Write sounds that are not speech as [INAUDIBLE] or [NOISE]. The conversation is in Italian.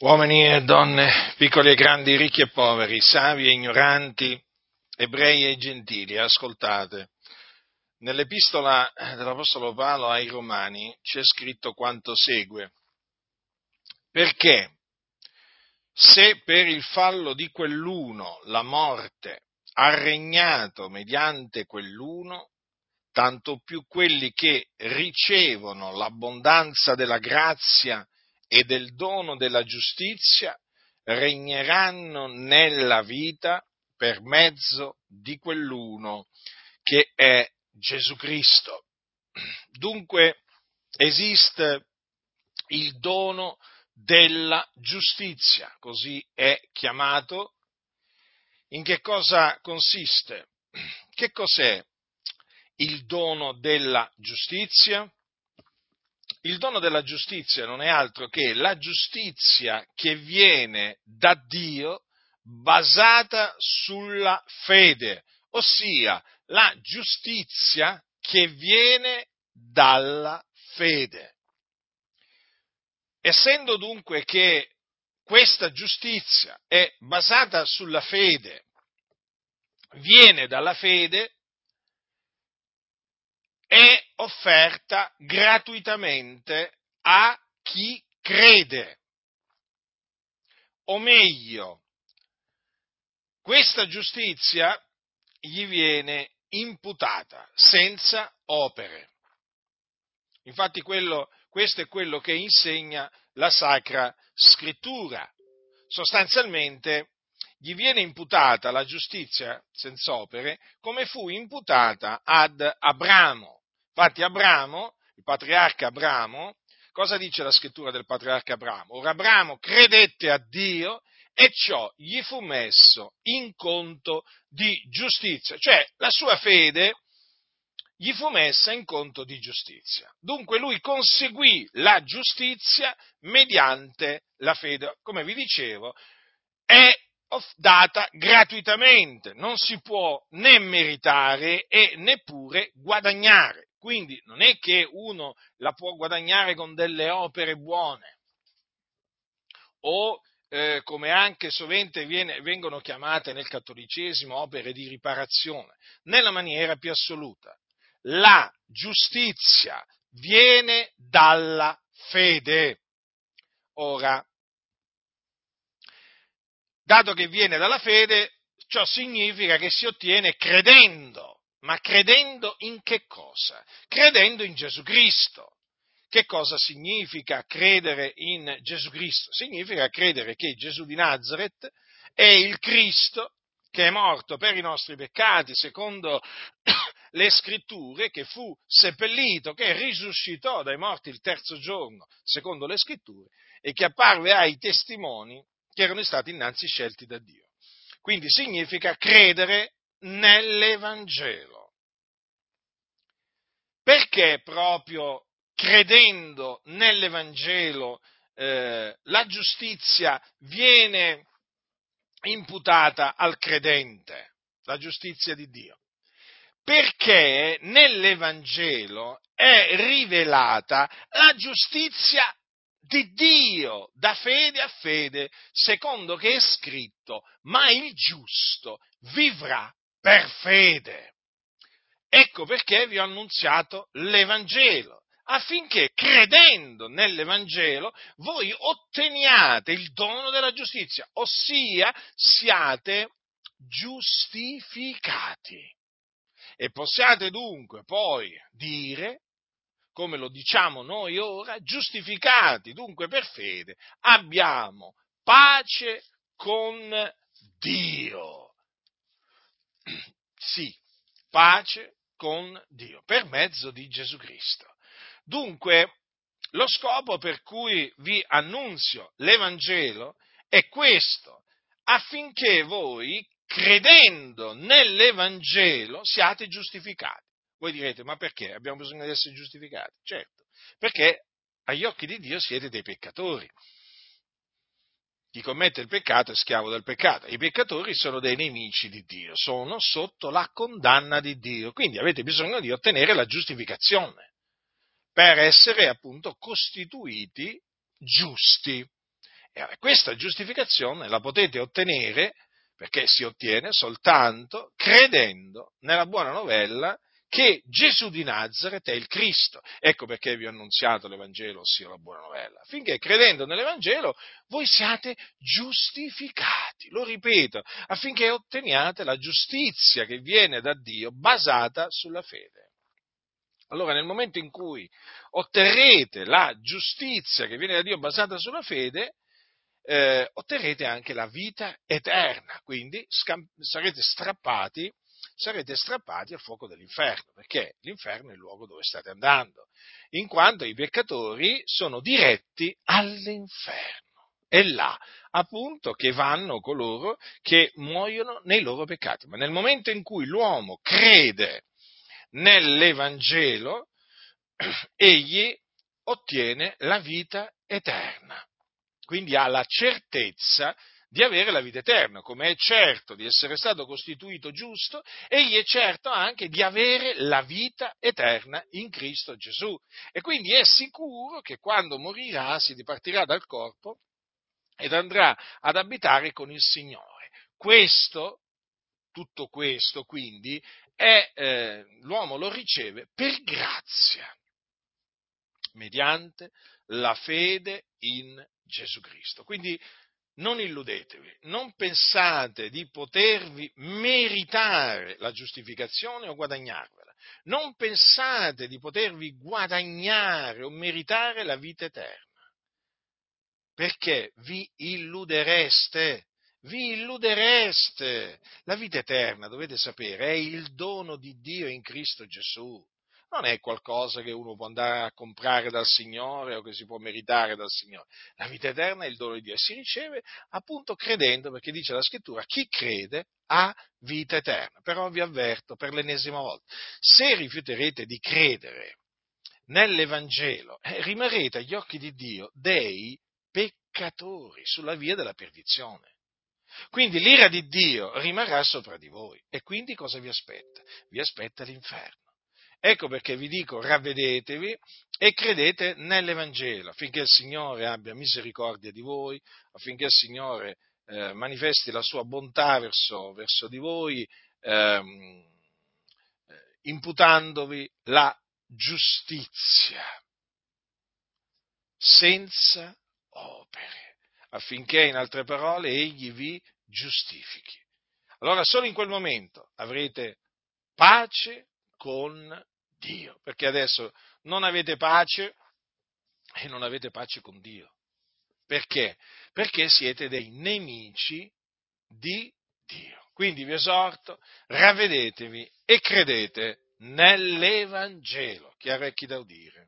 uomini e donne, piccoli e grandi, ricchi e poveri, savi e ignoranti, ebrei e gentili, ascoltate. Nell'epistola dell'Apostolo Paolo ai Romani c'è scritto quanto segue. Perché se per il fallo di quell'uno la morte ha regnato mediante quell'uno, tanto più quelli che ricevono l'abbondanza della grazia e del dono della giustizia regneranno nella vita per mezzo di quell'uno che è Gesù Cristo. Dunque esiste il dono della giustizia, così è chiamato. In che cosa consiste? Che cos'è il dono della giustizia? Il dono della giustizia non è altro che la giustizia che viene da Dio basata sulla fede, ossia la giustizia che viene dalla fede. Essendo dunque che questa giustizia è basata sulla fede, viene dalla fede, è offerta gratuitamente a chi crede. O meglio, questa giustizia gli viene imputata senza opere. Infatti quello, questo è quello che insegna la Sacra Scrittura. Sostanzialmente gli viene imputata la giustizia senza opere come fu imputata ad Abramo. Infatti Abramo, il patriarca Abramo, cosa dice la scrittura del patriarca Abramo? Ora Abramo credette a Dio e ciò gli fu messo in conto di giustizia, cioè la sua fede gli fu messa in conto di giustizia. Dunque lui conseguì la giustizia mediante la fede. Come vi dicevo, è data gratuitamente, non si può né meritare e neppure guadagnare. Quindi non è che uno la può guadagnare con delle opere buone o eh, come anche sovente viene, vengono chiamate nel cattolicesimo opere di riparazione, nella maniera più assoluta. La giustizia viene dalla fede. Ora, dato che viene dalla fede, ciò significa che si ottiene credendo ma credendo in che cosa? Credendo in Gesù Cristo. Che cosa significa credere in Gesù Cristo? Significa credere che Gesù di Nazareth è il Cristo che è morto per i nostri peccati, secondo [COUGHS] le scritture, che fu seppellito, che risuscitò dai morti il terzo giorno, secondo le scritture, e che apparve ai testimoni che erano stati innanzi scelti da Dio. Quindi significa credere nell'Evangelo. Perché proprio credendo nell'Evangelo eh, la giustizia viene imputata al credente, la giustizia di Dio? Perché nell'Evangelo è rivelata la giustizia di Dio da fede a fede, secondo che è scritto, ma il giusto vivrà per fede. Ecco perché vi ho annunziato l'Evangelo, affinché credendo nell'Evangelo voi otteniate il dono della giustizia, ossia siate giustificati. E possiate dunque poi dire, come lo diciamo noi ora, giustificati dunque per fede, abbiamo pace con Dio. Sì, pace con Dio per mezzo di Gesù Cristo. Dunque, lo scopo per cui vi annunzio l'Evangelo è questo, affinché voi, credendo nell'Evangelo, siate giustificati. Voi direte, ma perché abbiamo bisogno di essere giustificati? Certo, perché agli occhi di Dio siete dei peccatori. Chi commette il peccato è schiavo del peccato. I peccatori sono dei nemici di Dio, sono sotto la condanna di Dio. Quindi avete bisogno di ottenere la giustificazione per essere appunto costituiti giusti. E questa giustificazione la potete ottenere perché si ottiene soltanto credendo nella buona novella che Gesù di Nazareth è il Cristo. Ecco perché vi ho annunziato l'Evangelo, ossia la buona novella, affinché credendo nell'Evangelo voi siate giustificati, lo ripeto, affinché otteniate la giustizia che viene da Dio basata sulla fede. Allora nel momento in cui otterrete la giustizia che viene da Dio basata sulla fede, eh, otterrete anche la vita eterna, quindi scam- sarete strappati sarete strappati al fuoco dell'inferno, perché l'inferno è il luogo dove state andando, in quanto i peccatori sono diretti all'inferno. È là, appunto, che vanno coloro che muoiono nei loro peccati. Ma nel momento in cui l'uomo crede nell'Evangelo, [CLEARS THROAT] egli ottiene la vita eterna. Quindi ha la certezza di avere la vita eterna, come è certo di essere stato costituito giusto, egli è certo anche di avere la vita eterna in Cristo Gesù. E quindi è sicuro che quando morirà si dipartirà dal corpo ed andrà ad abitare con il Signore. Questo, tutto questo quindi, è, eh, l'uomo lo riceve per grazia, mediante la fede in Gesù Cristo. Quindi non illudetevi, non pensate di potervi meritare la giustificazione o guadagnarvela, non pensate di potervi guadagnare o meritare la vita eterna, perché vi illudereste, vi illudereste. La vita eterna, dovete sapere, è il dono di Dio in Cristo Gesù non è qualcosa che uno può andare a comprare dal Signore o che si può meritare dal Signore. La vita eterna è il dono di Dio e si riceve appunto credendo, perché dice la scrittura, chi crede ha vita eterna. Però vi avverto per l'ennesima volta, se rifiuterete di credere nell'Evangelo, eh, rimarrete agli occhi di Dio dei peccatori sulla via della perdizione. Quindi l'ira di Dio rimarrà sopra di voi. E quindi cosa vi aspetta? Vi aspetta l'inferno. Ecco perché vi dico, ravvedetevi e credete nell'Evangelo, affinché il Signore abbia misericordia di voi, affinché il Signore eh, manifesti la sua bontà verso, verso di voi, ehm, eh, imputandovi la giustizia senza opere, affinché in altre parole egli vi giustifichi. Allora solo in quel momento avrete pace con Dio, perché adesso non avete pace e non avete pace con Dio. Perché? Perché siete dei nemici di Dio. Quindi vi esorto, ravvedetevi e credete nell'Evangelo. Chi ha orecchi da udire,